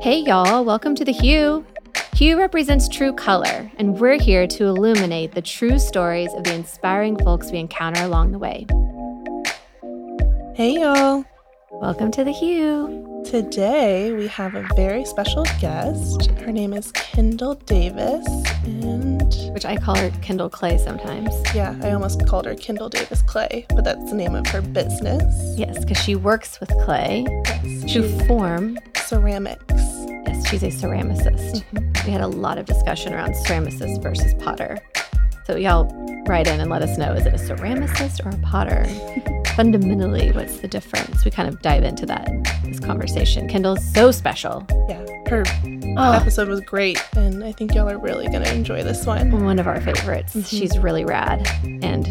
Hey, y'all, welcome to The Hue. Hue represents true color, and we're here to illuminate the true stories of the inspiring folks we encounter along the way. Hey, y'all. Welcome to The Hue. Today we have a very special guest. Her name is Kendall Davis, and Which I call her Kendall Clay sometimes. yeah, I almost called her Kendall Davis Clay, but that's the name of her business. Yes, because she works with clay Yes, to form. ceramics. Yes, she's a ceramicist. We had a lot of discussion around ceramicist versus potter. So, y'all write in and let us know is it a ceramicist or a potter? Fundamentally, what's the difference? We kind of dive into that this conversation. Kendall's so special. Yeah, her Oh, episode was great, and I think y'all are really gonna enjoy this one. one of our favorites. Mhm. She's really rad and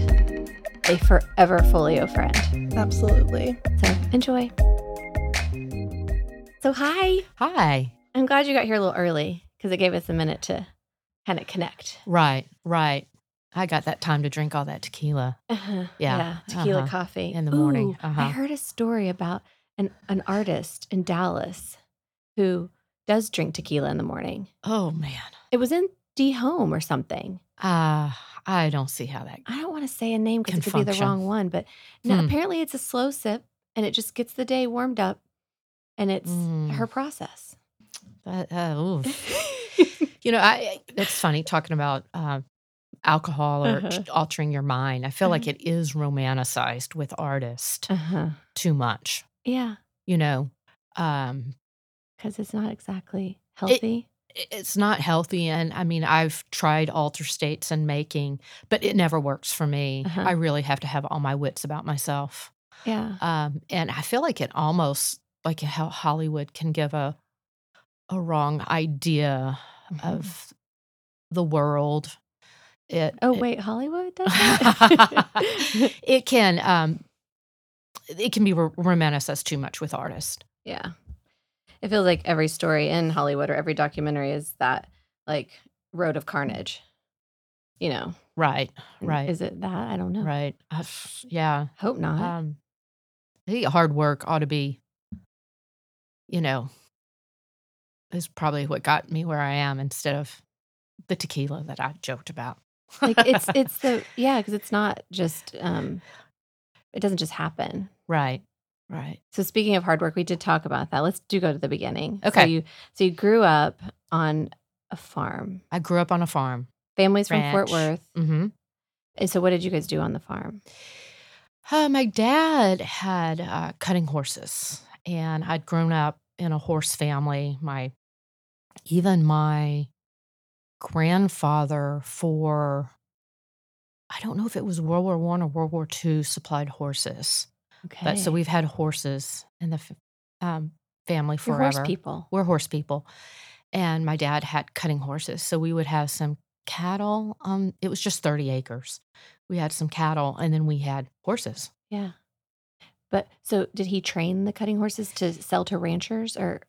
a forever Pholio friend. Absolutely. So, enjoy. So, hi. Hi. I'm glad you got here a little early because it gave us a minute to kind of connect. Right, right. I got that time to drink all that tequila Uh-huh. Yeah, tequila uh-huh. coffee in the morning. Ooh, I Uh-huh. heard a story about an an artist in Dallas who does drink tequila in the morning. Oh man. It was in D Home or something. Uh I don't see how that I don't want to say a name because it could be the wrong one, but no, Hmm. apparently it's a slow sip and it just gets the day warmed up, and it's Mm. her process. That uh. You know, I it's funny talking about uh, alcohol or Uh-huh. altering your mind. I feel like Uh-huh. it is romanticized with artists uh-huh. too much. Yeah, You know, um because it's not exactly healthy. i- it's not healthy and i mean i've tried alter states and making but it never works for me Uh-huh. i really have to have all my wits about myself yeah, um, and i feel like it almost like how hollywood can give a a wrong idea Mhm. of the world it Oh it- wait, Hollywood does that? it can um it can be ro- romanticized too much with artists yeah. It feels like every story in Hollywood or every documentary is that like road of carnage. You know. right Right. Is it that? I don't know. right f- yeah Hope not. Um, I think hard work ought to be, you know, is probably what got me where I am instead of the tequila that I joked about. like it's it's the yeah, because it's not just um it doesn't just happen. right, right. So speaking of hard work, we did talk about that. Let's do go to the beginning. So Okay. you so you grew up on a farm. I grew up on a farm. Families from Fort Ranch. Worth. hmm And so what did you guys do on the farm? Uh, my dad had uh, cutting horses, and I'd grown up in a horse family. My even my grandfather for I don't know if it was World War One or World War Two supplied horses. Okay. But so we've had horses in the um, family You're horse people. We're horse people. And my dad had cutting horses. So we would have some cattle. Um, it was just 30 acres. We had some cattle and then we had horses. Yeah. But so did he train the cutting horses to sell to ranchers or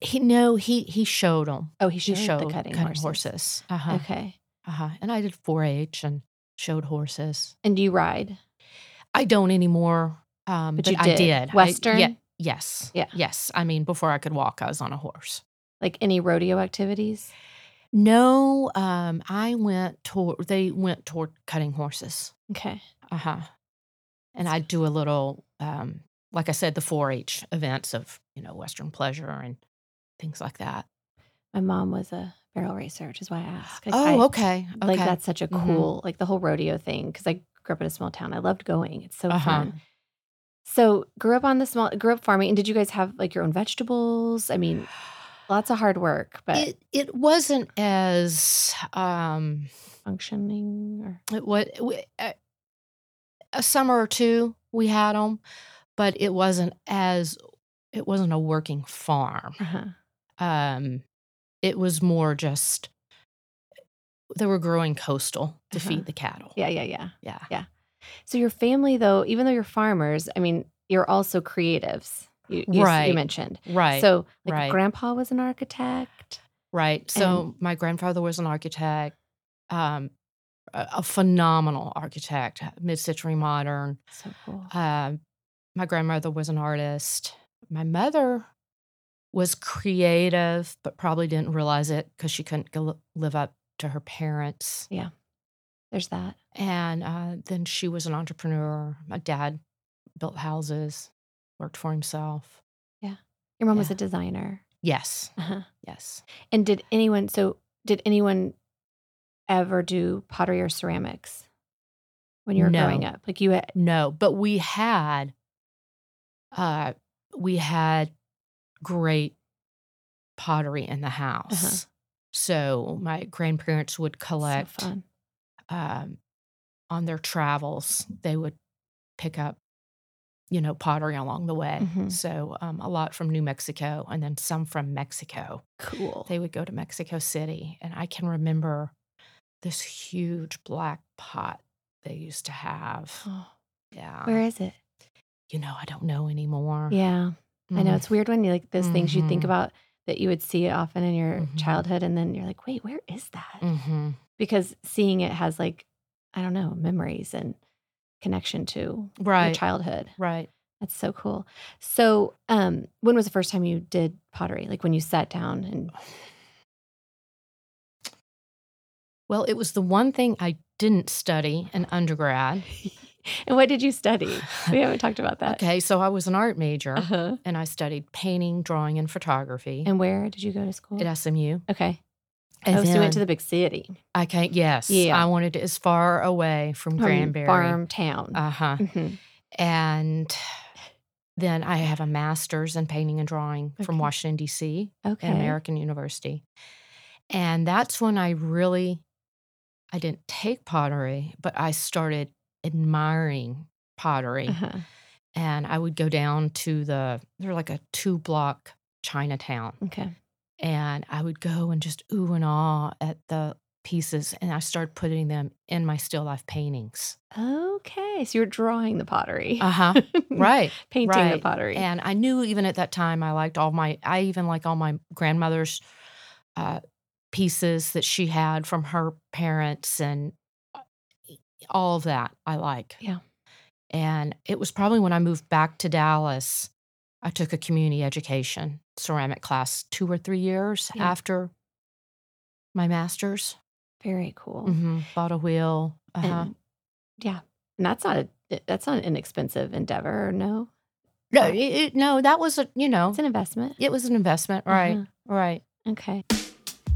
He no, he he showed them. oh he He showed, showed the cutting, cutting horses. horses. Uh-huh. Okay. Uh-huh. And I did 4-H and showed horses. And do you ride? I don't anymore. Um, But but, you I did. did. I- Western? yeah, yes. Yeah. Yes. I mean, before I could walk, I was on a horse. Like any rodeo activities? No, um, I went toward. They went toward cutting horses. Okay. Uh huh. And I do a little, um, like I said, the 4-H events of you know Western pleasure and things like that. My mom was a barrel racer, which is why I asked. Like, oh, I- okay. okay. Like that's such a Mhm. cool, like the whole rodeo thing. Because I grew up in a small town. I loved going. It's so Uh-huh. fun. So grew up on the small, grew up farming. And did you guys have like your own vegetables? I mean, lots of hard work, but It it wasn't as um functioning or it was a summer or two we had them, but it wasn't as it wasn't a working farm. uh-huh. um it was more just they were growing coastal to Uh-huh. feed the cattle yeah, yeah, yeah. yeah yeah. So your family, though, even though you're farmers, I mean, you're also creatives. You, you, s- you mentioned. right So, like, right. grandpa was an architect. right so my grandfather was an architect um a, a phenomenal architect mid-century modern So cool. um my grandmother was an artist my mother was creative, but probably didn't realize it because she couldn't go live up to her parents. Yeah, there's that. And uh, then she was an entrepreneur. My dad built houses, worked for himself. Yeah. Your mom was a designer. Yes, Uh-huh. yes. And did anyone, so did anyone ever do pottery or ceramics when you were growing up? Like you had, No, but we had, uh, we had great pottery in the house. So my grandparents would collect fun. um, on their travels. They would pick up, you know, pottery along the way. Mhm. So um, a lot from New Mexico, and then some from Mexico. Cool. They would go to Mexico City, and I can remember this huge black pot they used to have. Oh, Yeah. where is it? you know, I don't know anymore. Yeah. I know Mhm. it's weird when you like those things you think Mhm. about that you would see often in your Mhm. childhood and then you're like, wait, where is that? Mhm. Because seeing it has like, I don't know, memories and connection to your childhood. Right. That's so cool. So, um, when was the first time you did pottery? Like when you sat down and Well, it was the one thing I didn't study in undergrad. and what did you study? We haven't talked about that. Okay, so I was an art major Uh-huh. and I studied painting, drawing, and photography And where did you go to school? at SMU. okay. And oh, so you went to the big city, I can't. Yes, Yeah. I wanted it as far away from from Granbury. farm town. Uh huh. Mhm. And then I have a master's in painting and drawing from Washington D.C. Okay. at American University, and that's when I really, I didn't take pottery, but I started admiring pottery. Uh-huh. And I would go down to the they're like a two block Chinatown, Okay. and I would go and just ooh and ah at the pieces, and I started putting them in my still life paintings. Okay. So you're drawing the pottery. Uh huh. right. Painting the pottery. And I knew even at that time I liked all my I even like all my grandmother's uh, pieces that she had from her parents and all of that I like. Yeah. And it was probably when I moved back to Dallas, I took a community education ceramic class two or three years Yeah. after my master's. Very cool. hmm Bought a wheel. Uh-huh. And yeah. And that's not a that's not an inexpensive endeavor, no? No, it- no, that was a you know It's an investment. it was an investment, right? Uh-huh. Right. Okay.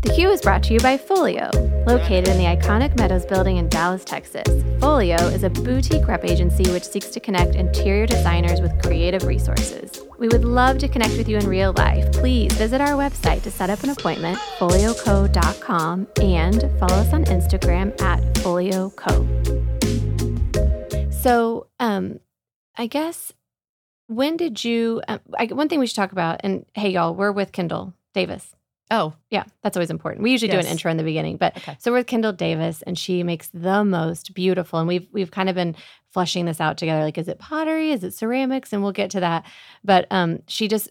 The Hue is brought to you by Pholio. Located in the iconic Meadows building in Dallas, Texas, Pholio is a boutique rep agency which seeks to connect interior designers with creative resources. We would love to connect with you in real life. Please visit our website to set up an appointment, pholioco.com, and follow us on Instagram at pholioco. So, um, I guess when did you? Um, I, one thing we should talk about, and hey, y'all, we're with Kendall Davis. Oh, Yeah, that's always important. We usually do an intro in the beginning, but Okay. so we're with Kendall Davis, and she makes the most beautiful. And we've we've kind of been fleshing this out together. Like, is it pottery? Is it ceramics? And we'll get to that. But um, she just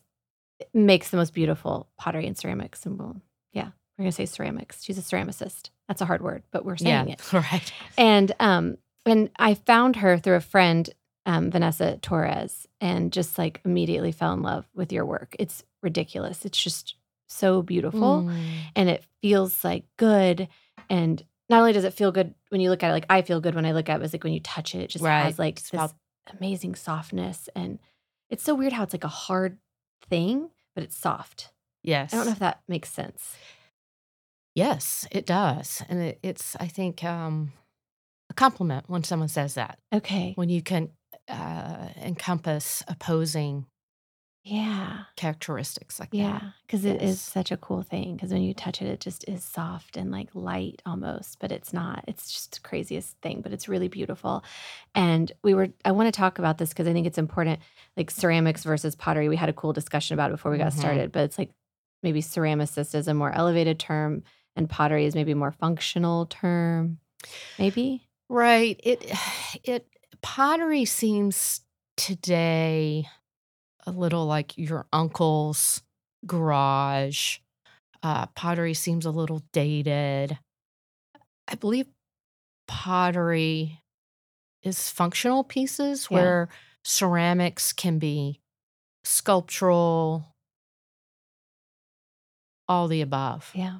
makes the most beautiful pottery and ceramics. And we'll, yeah, we're gonna say ceramics. She's a ceramicist. That's a hard word, but we're saying yeah. it. Right. And um, and I found her through a friend, um, Vanessa Torres, and just like immediately fell in love with your work. It's ridiculous. It's just so beautiful Mm. and it feels like good and not only does it feel good when you look at it like i feel good when i look at it it's like when you touch it it just has like this amazing softness and it's so weird how it's like a hard thing but it's soft Yes. i don't know if that makes sense Yes, it does, and it, it's I think um, a compliment when someone says that okay when you can uh, encompass opposing yeah. characteristics like yeah because it is such a cool thing because when you touch it it just is soft and like light almost but it's not. It's just the craziest thing but it's really beautiful. And we were i want to talk about this because i think it's important like ceramics versus pottery we had a cool discussion about it before we got Mhm. started but it's like maybe ceramicist is a more elevated term and pottery is maybe more functional term maybe? Right. It it pottery seems today a little like your uncle's garage. Uh, pottery seems a little dated. I believe pottery is functional pieces Yeah. where ceramics can be sculptural, all the above. Yeah.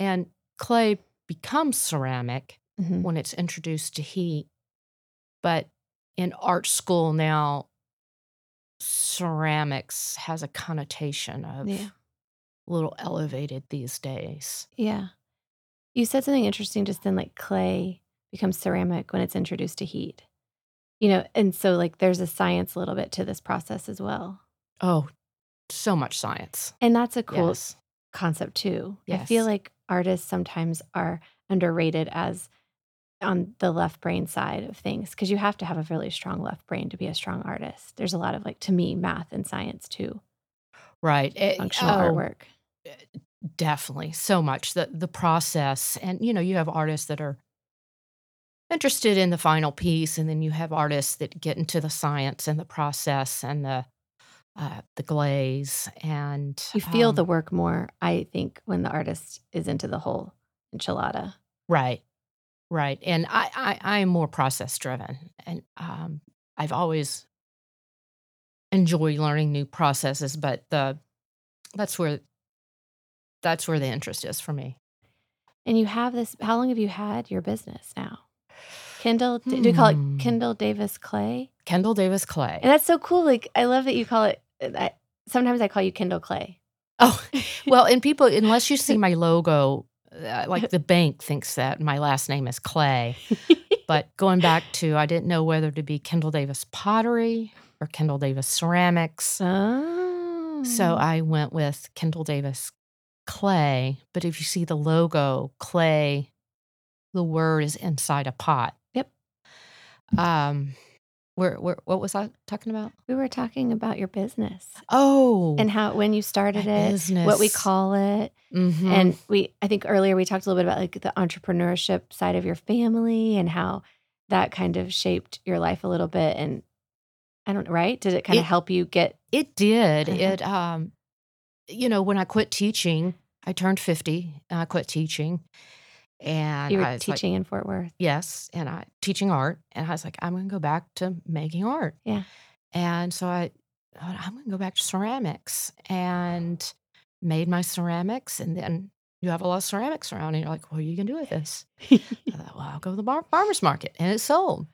And clay becomes ceramic Mhm. when it's introduced to heat. But in art school now, ceramics has a connotation of Yeah. a little elevated these days. Yeah. You said something interesting just then, like clay becomes ceramic when it's introduced to heat. You know, and so like there's a science a little bit to this process as well. Oh, so much science. And that's a cool Yes. concept too. I feel like artists sometimes are underrated as on the left brain side of things because you have to have a really strong left brain to be a strong artist. There's a lot of like to me math and science too, Right. Eh, functional oh, artwork. Definitely. So much. The the process. And you know, you have artists that are interested in the final piece, and then you have artists that get into the science and the process and the uh, the glaze and You feel um, the work more, I think, when the artist is into the whole enchilada. Right. Right. And I, I, I am more process driven. And um, I've always enjoyed learning new processes, but the that's where that's where the interest is for me. And you have this. How long have you had your business now? Kendall. Do you call it Hmm. Kendall Davis Clay? Kendall Davis Clay. And that's so cool. Like I love that you call it. I, sometimes I call you Kendall Clay. Oh, well, and people, unless you see my logo, uh, like the bank thinks that my last name is Clay. But going back to, I didn't know whether to be Kendall Davis Pottery or Kendall Davis Ceramics. oh, So I went with Kendall Davis Clay. But if you see the logo, Clay, the word is inside a pot. Yep. Um, where, where, what was I talking about? we were talking about your business Oh, and how when you started it, what we call it, mhm. and we. I think earlier we talked a little bit about like the entrepreneurship side of your family and how that kind of shaped your life a little bit. And I don't right. Did it kind of help you get? It did. Uh-huh. It um you know, when I quit teaching, I turned 50 and I quit teaching. And You were I was like, teaching in Fort Worth. yes, and I teaching art and I was like I'm going to go back to making art. Yeah. And so I thought I'm going to go back to ceramics and made my ceramics and then you have a lot of ceramics around and you're like, what are you going to do with this? I thought, well, I'll go to the bar- farmer's market and it sold.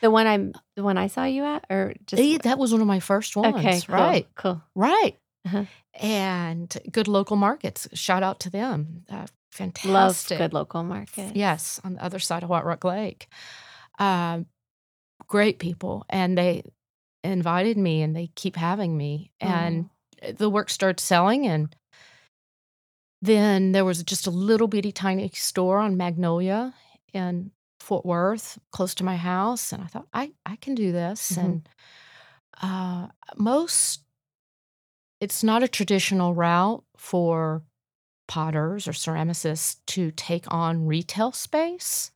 the one I'm the one I saw you at, or just Eh, that was one of my first ones. okay, cool, Right. cool. Right. Uh-huh. And good local markets. Shout out to them. Uh, fantastic. Love good local market. Yes, on the other side of White Rock Lake. Um, great people. And they invited me and they keep having me. And Oh. the work started selling. And then there was just a little bitty tiny store on Magnolia in Fort Worth, close to my house. And I thought, I, I can do this. Mhm. And uh, most, it's not a traditional route for potters or ceramicists to take on retail space.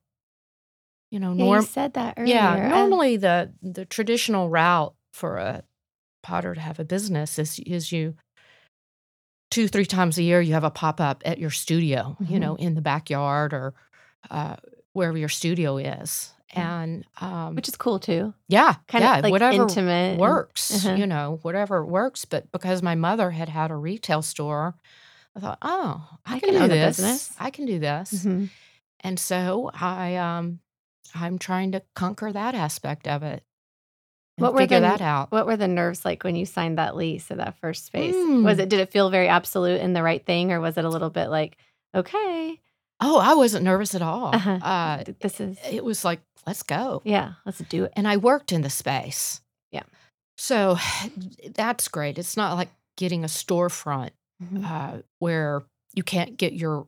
You know, Yeah, you said that earlier. yeah, normally the the traditional route for a potter to have a business is is you two three times a year you have a pop up at your studio, you Mhm. know, in the backyard or uh, wherever your studio is, and um, which is cool too. yeah, Kind yeah, of like whatever intimate. and- works, uh-huh. you know, whatever works. But because my mother had had a retail store, I thought, oh, I, I can, do this. business. I can do this. Mhm. And so I um I'm trying to conquer that aspect of it. What were the- that out. What were the nerves like when you signed that lease of that first space? Was Mm. it did it feel very absolute and the right thing, or was it a little bit like, okay, Oh, I wasn't nervous at all. uh-huh, Uh, this is it was like, let's go. yeah, let's do it. And I worked in the space. Yeah. So that's great. It's not like getting a storefront Mhm. uh, where you can't get your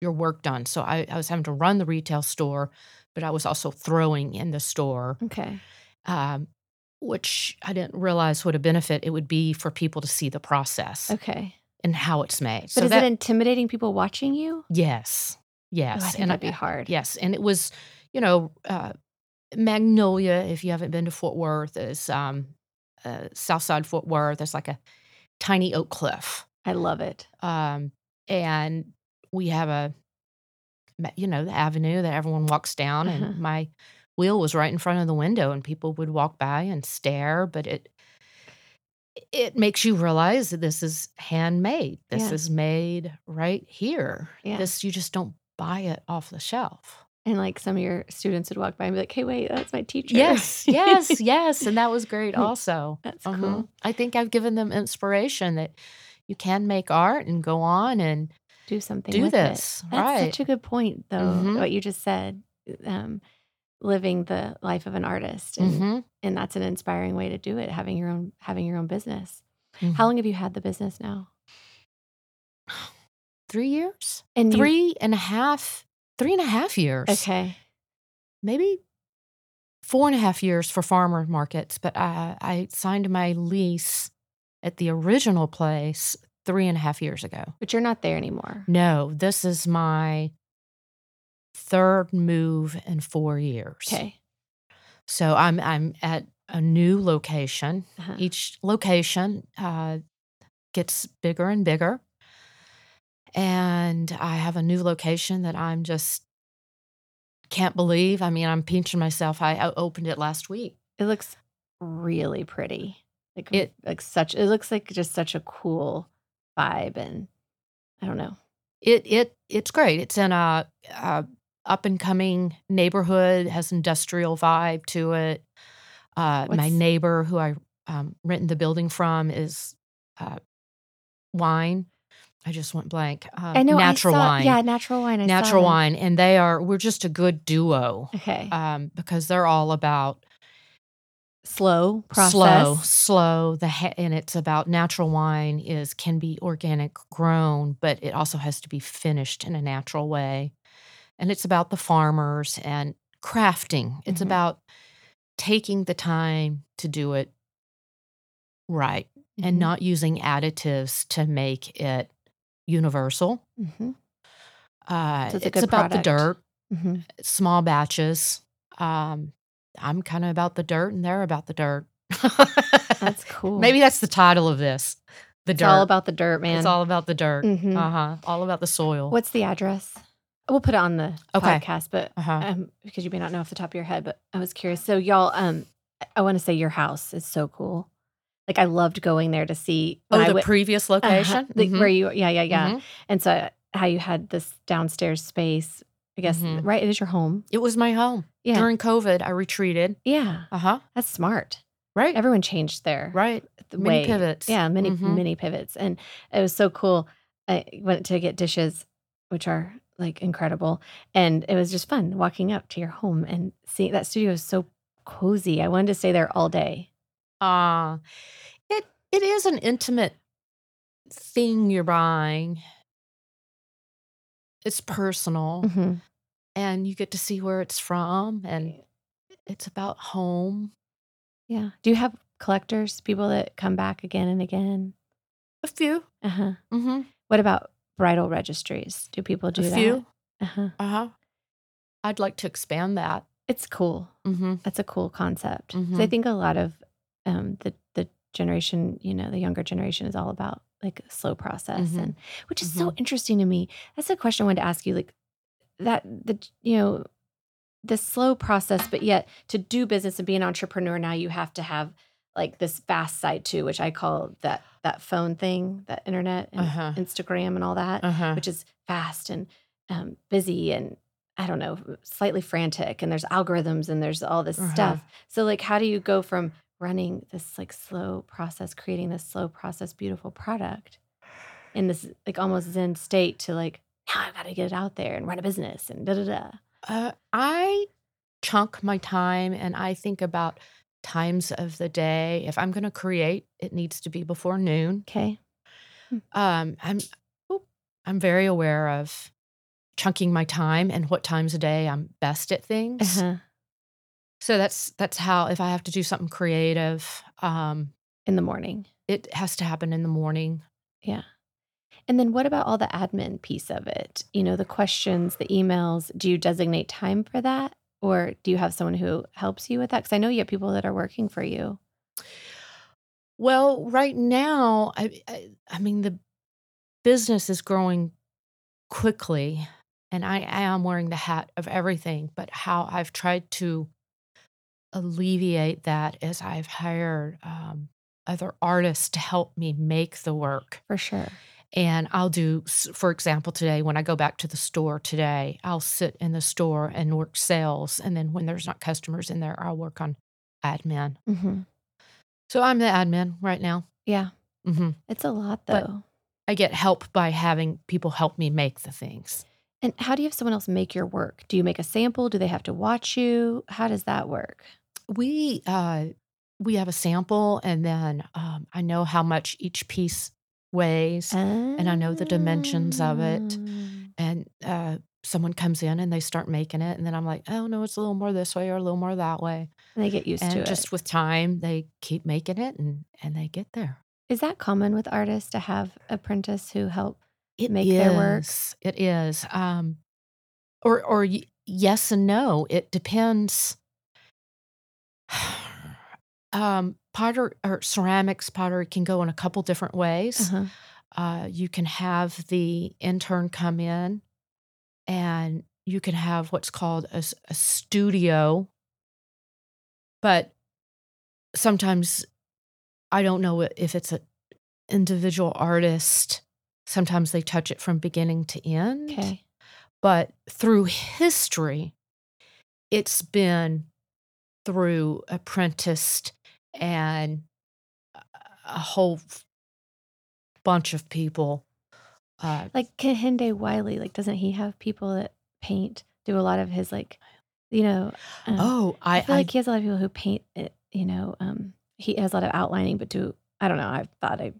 your work done. So I, I was having to run the retail store, but I was also throwing in the store. Okay, um, which I didn't realize what a benefit it would be for people to see the process okay. and how it's made. But so is that, it intimidating people watching you? yes, Oh, yes, I think and that'd be hard. yes, and it was, you know, uh, Magnolia. If you haven't been to Fort Worth, is um, uh, Southside Fort Worth. It's like a tiny oak cliff, I love it. um, and we have a, you know, the avenue that everyone walks down, Uh-huh. and my wheel was right in front of the window, and people would walk by and stare, but it it makes you realize that this is handmade. This Yeah. is made right here. Yeah. This you just don't buy it off the shelf. And like some of your students would walk by and be like, "Hey, wait, that's my teacher." Yes, yes, yes, and that was great. Also, That's Mhm. cool. I think I've given them inspiration that you can make art and go on and Do something. do with this. It. That's right? such a good point, though. Mhm. What you just said, um, living the life of an artist, and Mhm, and that's an inspiring way to do it. Having your own having your own business. mhm. How long have you had the business now? Three years? And you- Three and a half. Three and a half years. okay. maybe four and a half years for farmer markets, but I, I signed my lease at the original place three and a half years ago. But you're not there anymore. No, this is my third move in four years. Okay. So I'm I'm at a new location. Uh-huh. Each location uh, gets bigger and bigger. And I have a new location that I'm just can't believe. I mean, I'm pinching myself. I, I opened it last week. It looks really pretty. Like It- like such. It looks like just such a cool vibe, and I don't know. It it it's great. It's in a, a up and coming neighborhood. Has industrial vibe to it. Uh, my neighbor, who I um, rented the building from, is uh, wine. I just went blank. Uh, I know I natural saw- wine. Yeah, natural wine. I natural wine, and they are we're just a good duo Okay. um, because they're all about slow process. slow, slow. The ha- and it's about natural wine is can be organic grown, but it also has to be finished in a natural way, and it's about the farmers and crafting. It's Mhm. about taking the time to do it right and Mhm. not using additives to make it universal. Mhm. Uh, So it's it's about the product. dirt. Mhm. small batches. Um, I'm kind of about the dirt, and they're about the dirt. That's cool. Maybe that's the title of this. The it's dirt. all about the dirt, man. It's all about the dirt. Mhm. Uh huh. All about the soil. What's the address? We'll put it on the Okay. podcast, but Uh huh. um, because you may not know off the top of your head, but I was curious. So y'all, um, I want to say your house is so cool. Like I loved going there to see. Oh, the went- previous Uh-huh, location. like Mhm. where you, yeah, yeah, yeah. Mhm. And so how you had this downstairs space. I guess Mhm. right. It is your home. It was my home Yeah, during COVID. I retreated. yeah. Uh huh. That's smart. Right. Everyone changed their right. Many way- pivots. Yeah, many Mhm. many pivots, and it was so cool. I went to get dishes, which are like incredible, and it was just fun walking up to your home and seeing that studio is so cozy. I wanted to stay there all day. Uh it it is an intimate thing you're buying. It's personal. Mhm. And you get to see where it's from and it's about home Yeah. Do you have collectors, people that come back again and again? a few Uh huh. mm-hmm. What about bridal registries? Do people do a that? few Uh huh. uh-huh i'd like to expand that It's cool. mm-hmm. That's a cool concept. I Mhm. think a lot of um, the the generation, you know, the younger generation is all about like a slow process, Mhm. and which is so interesting to me. That's a question I wanted to ask you. Like that, the you know, the slow process, but yet to do business and be an entrepreneur now, you have to have like this fast side too, which I call that that phone thing, that internet and Uh-huh. Instagram and all that uh-huh which is fast and um, busy and I don't know, slightly frantic. And there's algorithms and there's all this Uh-huh. stuff. So, like, how do you go from running this like slow process, creating this slow process, beautiful product in this like almost zen state to like, now I've got to get it out there and run a business and da da da. uh, i chunk my time and i think about times of the day if i'm going to create it needs to be before noon Okay. um i'm oop, i'm very aware of chunking my time and what times a day i'm best at things Uh-huh. So that's that's how if I have to do something creative, um, In the morning. it has to happen in the morning. Yeah. And then what about all the admin piece of it? You know, the questions, the emails. Do you designate time for that? Or do you have someone who helps you with that? Because I know you have people that are working for you. Well, right now, I, I I mean the business is growing quickly, and I, I am wearing the hat of everything. But how I've tried to alleviate that is I've hired um, other artists to help me make the work. For sure. And I'll do, for example, today when I go back to the store today, I'll sit in the store and work sales. And then when there's not customers in there, I'll work on admin. hmm So I'm the admin right now. Yeah. hmm It's a lot But- though. I get help by having people help me make the things. and how do you have someone else make your work? Do you make a sample? Do they have to watch you? How does that work? We uh, we have a sample, and then um, I know how much each piece weighs, And I know the dimensions of it. Ah. and uh, someone comes in and they start making it, and then I'm like, oh no, it's a little more this way or a little more that way, And they get used to and it. just with time, they keep making it, and and they get there. Is that common with artists to have apprentices who help? It Make their work? It is. Um, or or y- yes and no. It depends. um, potter or ceramics pottery can go in a couple different ways. Uh-huh. Uh, you can have the intern come in, and you can have what's called a studio. But sometimes I don't know if it's an individual artist. Sometimes they touch it from beginning to end. Okay. But through history, it's been through apprenticed and a- whole bunch of people. Uh, Like Kehinde Wiley, like doesn't he have people that paint, do a lot of his like, you know? um, oh, I, I feel I like he has a lot of people who paint it. You know, um, he has a lot of outlining, but do I don't know. I thought I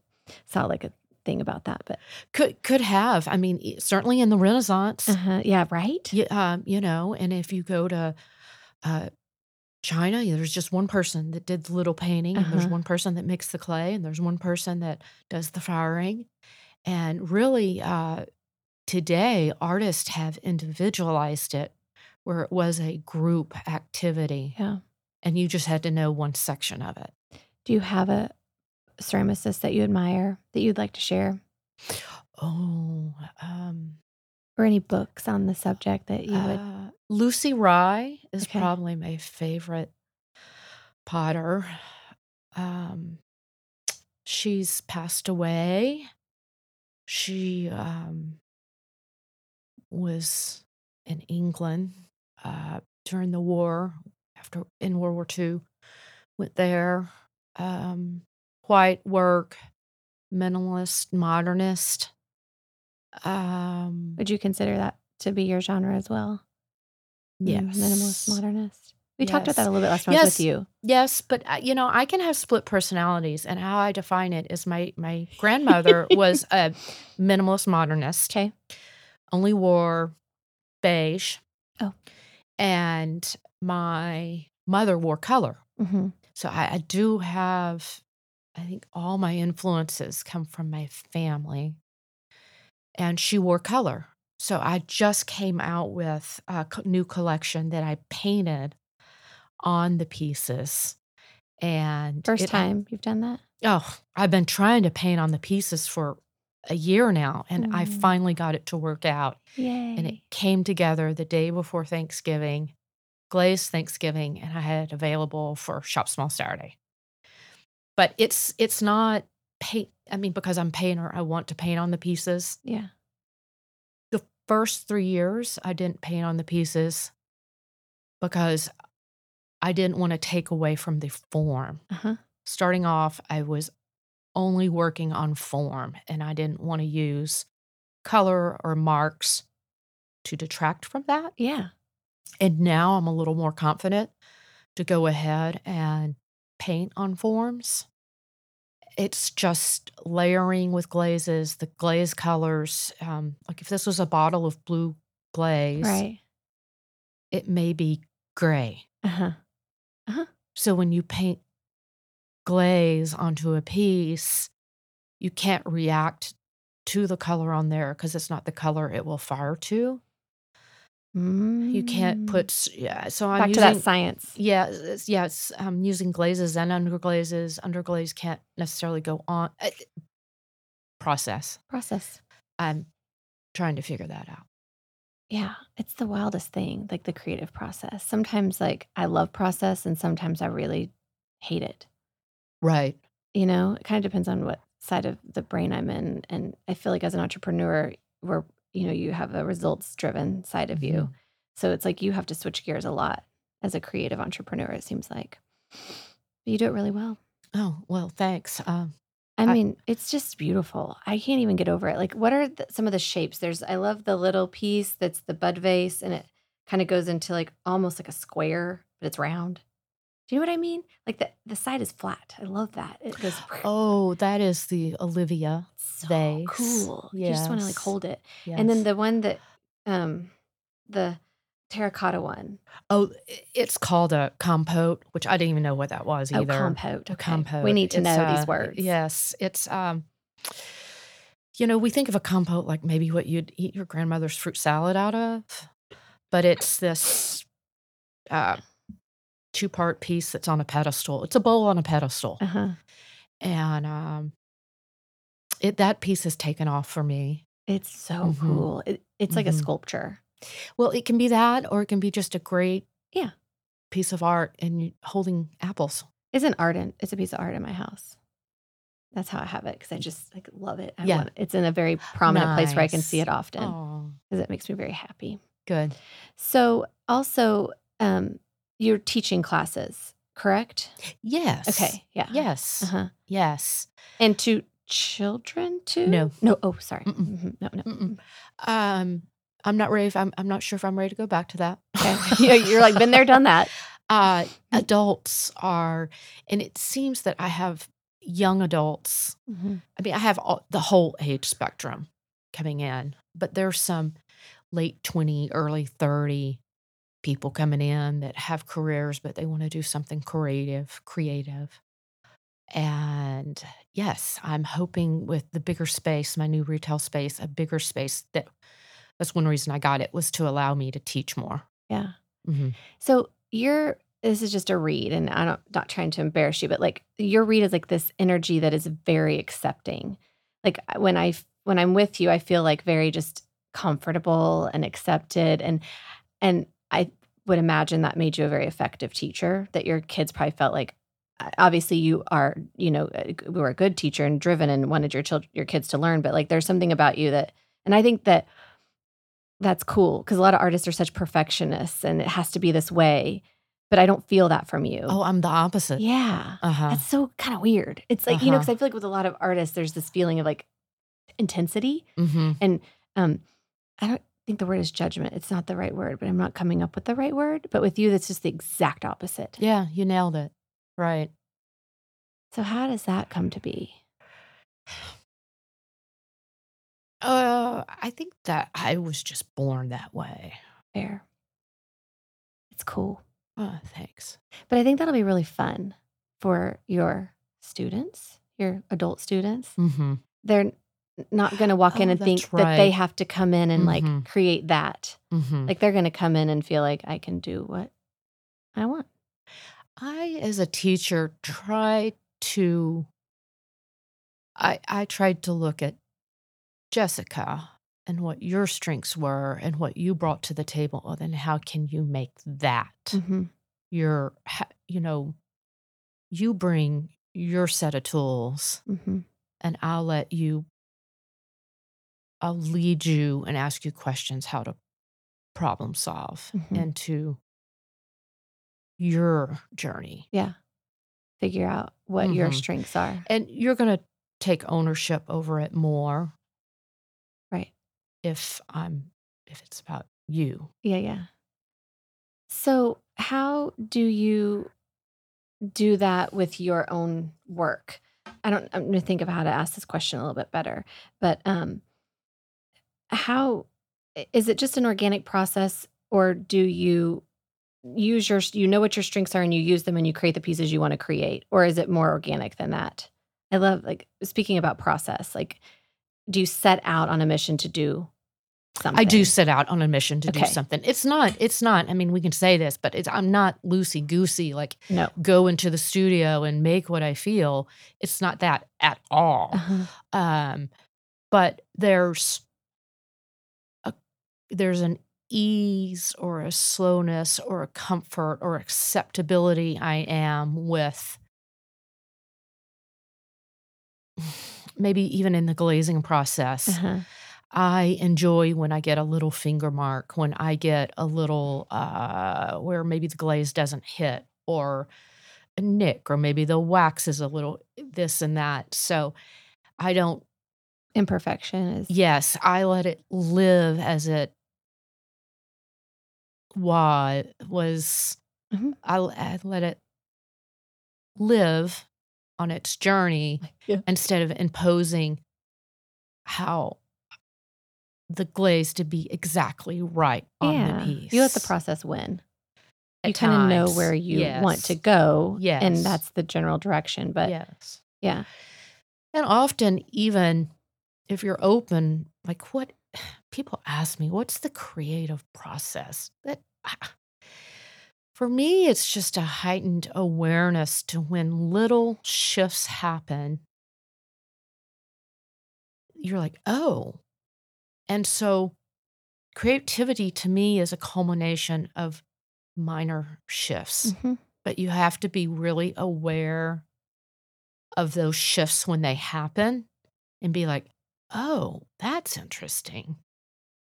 saw like a thing about that, but could could have. I mean, certainly in the Renaissance, uh-huh. yeah, right. you, um, you know, and if you go to uh, China, there's just one person that did the little painting, and there's Uh-huh. one person that mixed the clay, and there's one person that does the firing. And really, uh, today, artists have individualized it where it was a group activity, Yeah. and you just had to know one section of it. Do you have a ceramicist that you admire that you'd like to share, Oh, um, or any books on the subject that you would? Uh, Lucie Rie is Okay. probably my favorite potter. Um, she's passed away. She um, was in England uh, during the war, after in World War II. Went there. Um, white work, minimalist, modernist. Um, Would you consider that to be your genre as well? Mm, minimalist, modernist. We talked about that a little bit last time Yes. with you. Yes, but uh, you know, I can have split personalities, and how I define it is my my grandmother was a minimalist modernist. Okay. Only wore beige. Oh. and my mother wore color. hmm So I, I do have, I think all my influences come from my family, and she wore color. So I just came out with a new collection that I painted on the pieces. And First it- time you've done that. Oh, I've been trying to paint on the pieces for a year now, and I Mm. finally got it to work out. Yay! And it came together the day before Thanksgiving, glazed Thanksgiving, and I had it available for Shop Small Saturday. But it's it's not paint. I mean, because I'm painter, I want to paint on the pieces. yeah. The first three years, I didn't paint on the pieces because I didn't want to take away from the form. Uh huh. starting off, I was only working on form and I didn't want to use color or marks to detract from that. Yeah. And now I'm a little more confident to go ahead and paint on forms. It's just layering with glazes, the glaze colors. Um, like if this was a bottle of blue glaze, Right. it may be gray. Uh huh. So when you paint glaze onto a piece, you can't react to the color on there because it's not the color it will fire to. You can't put yeah. So I'm Mm. back to using that science. yeah it's, yeah. I'm using glazes and underglazes. Underglaze can't necessarily go on uh, process. process. I'm trying to figure that out. Yeah, it's the wildest thing, like the creative process. Sometimes, like, I love process, and sometimes I really hate it. Right. You know, it kind of depends on what side of the brain I'm in. And I feel like as an entrepreneur, where, you know, you have a results driven side of you. Mhm. So it's like you have to switch gears a lot as a creative entrepreneur, it seems like. But you do it really well. Oh, well, thanks. Um, I I- mean, it's just beautiful. I can't even get over it. Like, what are the, some of the shapes? There's, I love the little piece that's the bud vase, and it kind of goes into like almost like a square, but it's round. Do you know what I mean? Like the the side is flat. I love that. It goes. oh, that is the Olivia. so vase. cool. You just want to like hold it. And then the one that, um, the terracotta one. oh, it's called a compote, which I didn't even know what that was either. Oh, either. compote. A Okay. compote. We need to It's, know uh, these words. Yes, it's um you know, we think of a compote like maybe what you'd eat your grandmother's fruit salad out of, but it's this uh two-part piece that's on a pedestal. It's a bowl on a pedestal. Uh huh. And um it that piece has taken off for me. It's so Mhm. cool. It, it's like a Mhm. sculpture. Well, it can be that or it can be just a great Yeah. piece of art and holding apples. It's an art. In, it's a piece of art in my house. That's how I have it because I just like love it. I Yeah. it's in a very prominent place where I can see it often because it makes me very happy. good. So also, um, you're teaching classes, correct? Yes. Okay. Yeah. Yes. Uh huh. Yes. And to children too? No. No. Oh, sorry. Mm-mm. Mhm. No. No. Mm-mm. Um, I'm not ready. If I'm, I'm not sure if I'm ready to go back to that. Okay. Yeah, you're like been there, done that. uh, adults are, and it seems that I have young adults. Mhm. I mean, I have all, the whole age spectrum coming in, but there's some late 20, early 30 people coming in that have careers, but they want to do something creative, creative. And yes, I'm hoping with the bigger space, my new retail space, a bigger space that that's one reason I got it was to allow me to teach more. Yeah. Mhm. So you're this is just a read, and I don't not trying to embarrass you, but like your read is like this energy that is very accepting. Like when I when I'm with you, I feel like very just comfortable and accepted, and and I would imagine that made you a very effective teacher. That your kids probably felt like. uh, Obviously, you are, you know, uh, g- were a good teacher and driven, and wanted your children, your kids to learn. But like, there's something about you that, and I think that that's cool because a lot of artists are such perfectionists and it has to be this way but i don't feel that from you Oh, I'm the opposite. yeah Uh huh. that's so kind of weird it's like you know Uh-huh. because i feel like with a lot of artists there's this feeling of like intensity Mm-hmm. and um i don't think the word is judgment it's not the right word but i'm not coming up with the right word but with you that's just the exact opposite Yeah, you nailed it. Right. so how does that come to be Uh, I think that I was just born that way. fair it's cool Oh, thanks. but i think that'll be really fun for your students your adult students Mm-hmm. they're not going to walk in Oh, and think that's that they have to come in and like Mhm. create that. Mm-hmm. Like they're going to come in and feel like I can do what I want. I, as a teacher, try to. I I tried to look at Jessica and what your strengths were and what you brought to the table, and then how can you make that Mm-hmm. your, you know, you bring your set of tools, Mm-hmm. and I'll let you. I'll lead you and ask you questions how to problem solve Mhm. into your journey. Yeah. Figure out what your Mhm. strengths are. And you're going to take ownership over it more Right. if I'm if it's about you. Yeah. Yeah. So, how do you do that with your own work? I don't, I'm going to think of how to ask this question a little bit better, but um, how is it just an organic process or do you use your, you know what your strengths are and you use them and you create the pieces you want to create? Or is it more organic than that? I love, like, speaking about process, like, do you set out on a mission to do something? I do set out on a mission to do something. It's not it's not I mean we can say this, but it's I'm not loosey goosey like No. go into the studio and make what I feel. It's not that at all. Uh-huh. um but there's there's an ease or a slowness or a comfort or acceptability i am with maybe even in the glazing process. Uh-huh. I enjoy when I get a little finger mark, when I get a little uh, where maybe the glaze doesn't hit, or a nick, or maybe the wax is a little this and that. So I don't, Imperfection is yes, I let it live as it was. was Mhm. I, I let it live on its journey Yeah. instead of imposing how the glaze to be exactly right on yeah. the piece. You let the process win. At you kind of know where you want to go. yes. go. And that's the general direction. But yes. yeah. And often, even if you're open, like what people ask me, what's the creative process? That for me, it's just a heightened awareness to when little shifts happen. You're like, oh. And so creativity to me is a culmination of minor shifts Mhm. but you have to be really aware of those shifts when they happen and be like, oh, that's interesting.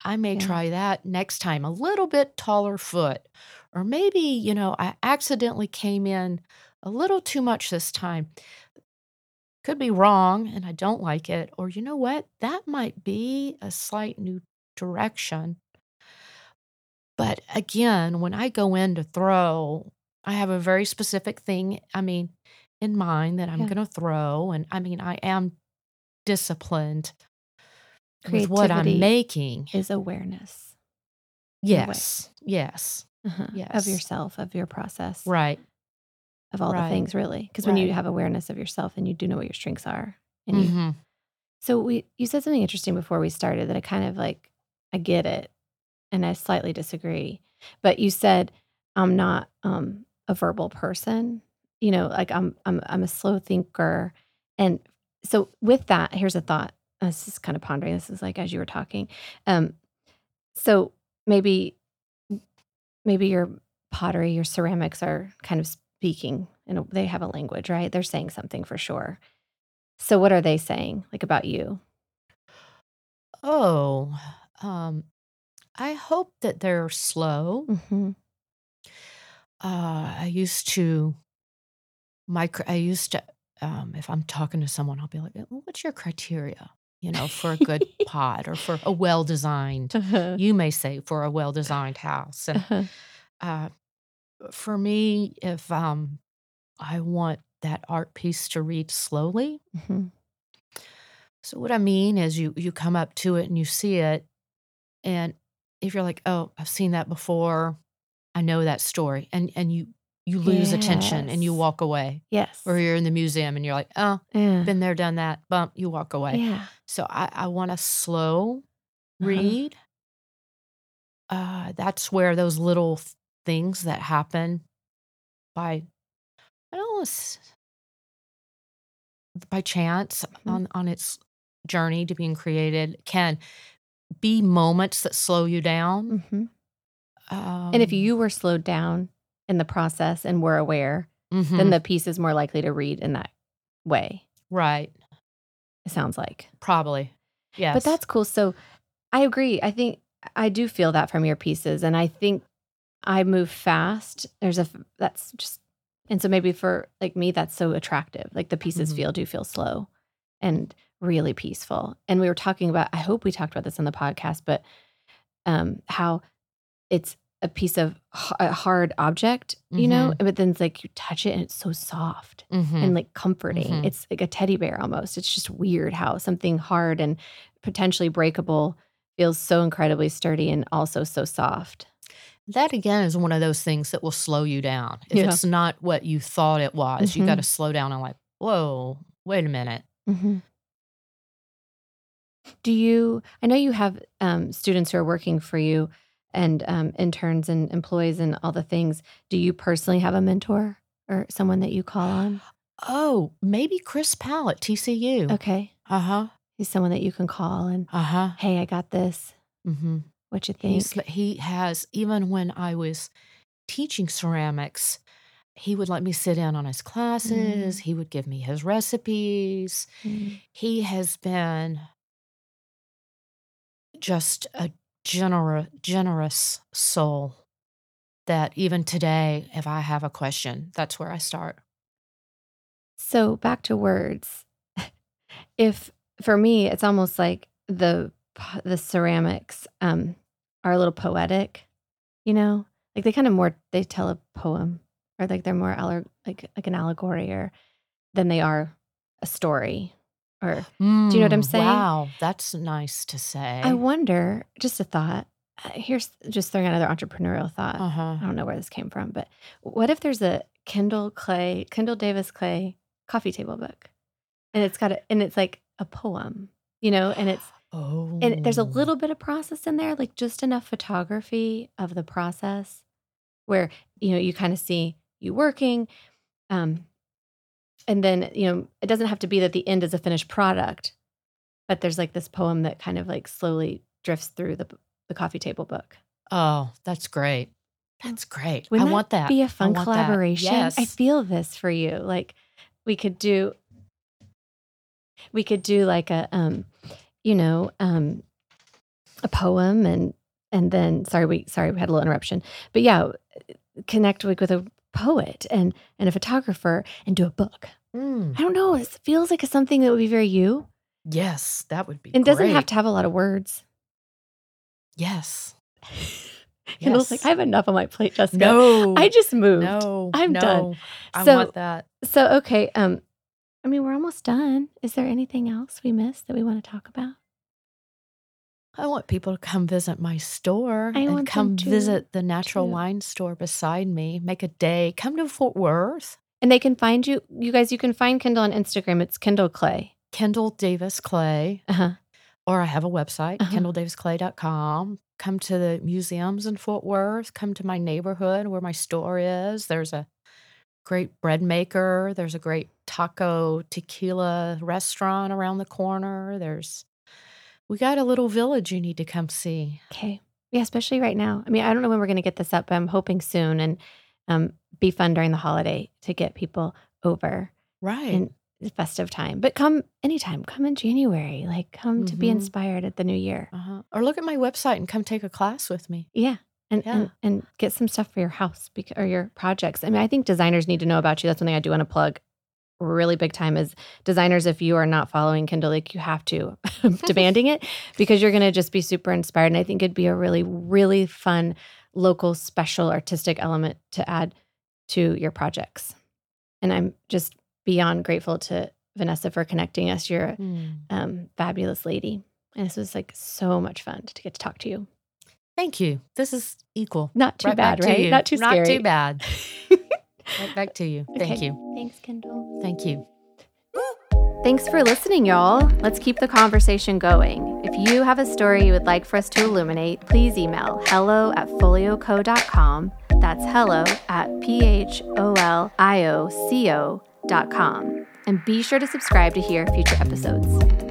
I may Yeah. try that next time, a little bit taller foot. Or maybe, you know, I accidentally came in a little too much this time. Could be wrong and I don't like it. Or, you know what? That might be a slight new direction. But again, when I go in to throw, I have a very specific thing, I mean, in mind that I'm Yeah. going to throw. And I mean, I am disciplined with what I'm making. Is awareness in a way. Yes. Yes. uh-huh, of yourself, of your process, Right. of all right, the things, really. Because when you have awareness of yourself, then you do know what your strengths are. And you, hmm so we, you said something interesting before we started that I kind of like, I get it, and I slightly disagree. But you said I'm not um, a verbal person. You know, like I'm, I'm, I'm a slow thinker, and so with that, here's a thought. I was just kind of pondering. This is like as you were talking. Um, so maybe, maybe your pottery, your ceramics are kind of speaking, and they have a language, right? They're saying something for sure. So what are they saying like about you? Oh, um, I hope that they're slow. Mm-hmm. Uh, I used to, my, I used to, um, if I'm talking to someone, I'll be like, what's your criteria, you know, for a good pot or for a well designed, Uh-huh. you may say for a well designed house. And Uh-huh. uh, for me, if um, I want that art piece to read slowly, Mhm. So what I mean is you you come up to it and you see it and if you're like, "Oh, I've seen that before. I know that story." And and you you lose attention and you walk away. Yes. Or you're in the museum and you're like, "Oh, yeah. been there, done that." Bump, you walk away. Yeah. So I I want a slow Uh-huh. read. Uh that's where those little th- things that happen by I don't know, by chance Mhm. on on its journey to being created can be moments that slow you down. Mm-hmm. And if Um, you were slowed down in the process and we're aware, then mhm, the piece is more likely to read in that way. right, It sounds like. probably, yes. But that's cool. So I agree. I think I do feel that from your pieces. And I think I move fast. There's a, that's just, and so maybe for like me, that's so attractive. Like the pieces Mhm. feel, do feel slow and really peaceful. And we were talking about, I hope we talked about this on the podcast, but um, how it's a piece of a hard object, you know, but then it's like you touch it and it's so soft Mhm, and like comforting. Mhm. It's like a teddy bear almost. It's just weird how something hard and potentially breakable feels so incredibly sturdy and also so soft. that again is one of those things that will slow you down. If Yeah. it's not what you thought it was, you got to slow down and like, whoa, wait a minute. Do you? I know you have um, students who are working for you and um, interns and employees and all the things. Do you personally have a mentor or someone that you call on? Oh, maybe Chris Powell at TCU. Okay. Uh huh. He's someone that you can call and, Uh huh. hey, I got this. Mm-hmm. What you think? He's, he has, even when I was teaching ceramics, he would let me sit in on his classes. Mm. He would give me his recipes. Mm. He has been just a generous, soul that even today, if I have a question, that's where I start. So back to words. if for me, it's almost like the the ceramics um, are a little poetic, you know, like they kind of more they tell a poem or like they're more aller- like like an allegory or than they are a story. Or Do you know what I'm saying? Wow, that's nice to say. I wonder, just a thought. uh, Here's just throwing another entrepreneurial thought. uh huh. I don't know where this came from, but what if there's a Kendall Clay, Kendall Davis Clay coffee table book, and it's got a, and it's like a poem, you know, and it's Oh, and there's a little bit of process in there, like just enough photography of the process, where you know you kind of see you working, um, and then you know it doesn't have to be that the end is a finished product, but there's like this poem that kind of like slowly drifts through the the coffee table book. Oh, that's great. That's great. Wouldn't I that want that. Be a fun that. collaboration. Yes. I feel this for you. Like we could do we could do like a um you know, um a poem and and then sorry we sorry we had a little interruption. But yeah, connect like with a poet and and a photographer and do a book. Mm, I don't know, it feels like something that would be very you. yes, that would be. It doesn't have to have a lot of words. Yes. Kendall's like, I have enough on my plate, Jessica. No. I just moved. No. I'm no. done. I So- want that. So okay, um, I mean we're almost done. Is there anything else we missed that we want to talk about? I want people to come visit my store I and want come to, visit the natural too. wine store beside me. Make a day. Come to Fort Worth. And they can find you, you guys. You can find Kendall on Instagram. It's Kendall Clay. Kendall Davis Clay, Uh huh. or I have a website, Uh-huh. kendalldavisclay.com. Come to the museums in Fort Worth. Come to my neighborhood where my store is. There's a great bread maker. There's a great taco tequila restaurant around the corner. There's we got a little village you need to come see. Okay. Yeah, especially right now. I mean, I don't know when we're going to get this up, but I'm hoping soon, and um, be fun during the holiday to get people over Right. in the festive time. But come anytime. Come in January. Like come to be Mhm. inspired at the new year. uh-huh. Or look at my website and come take a class with me. Yeah. And, Yeah. and and get some stuff for your house bec- or your projects. I mean, I think designers need to know about you. That's one thing I do want to plug really big time is designers if you are not following Kendall like you have to demanding it because you're going to just be super inspired and I think it'd be a really really fun local special artistic element to add to your projects. And I'm just beyond grateful to Vanessa for connecting us. You're a Mm. um, fabulous lady. And this was like so much fun to get to talk to you. Thank you. This is equal. Not too Right bad, right? you. Not too scary. Not too bad. right back to you. Thank Okay. you. Thanks, Kendall. Thank you. Thanks for listening, y'all. Let's keep the conversation going. If you have a story you would like for us to illuminate, please email hello at pholioco.com. That's hello at P H O L I O C O dot com. And be sure to subscribe to hear future episodes.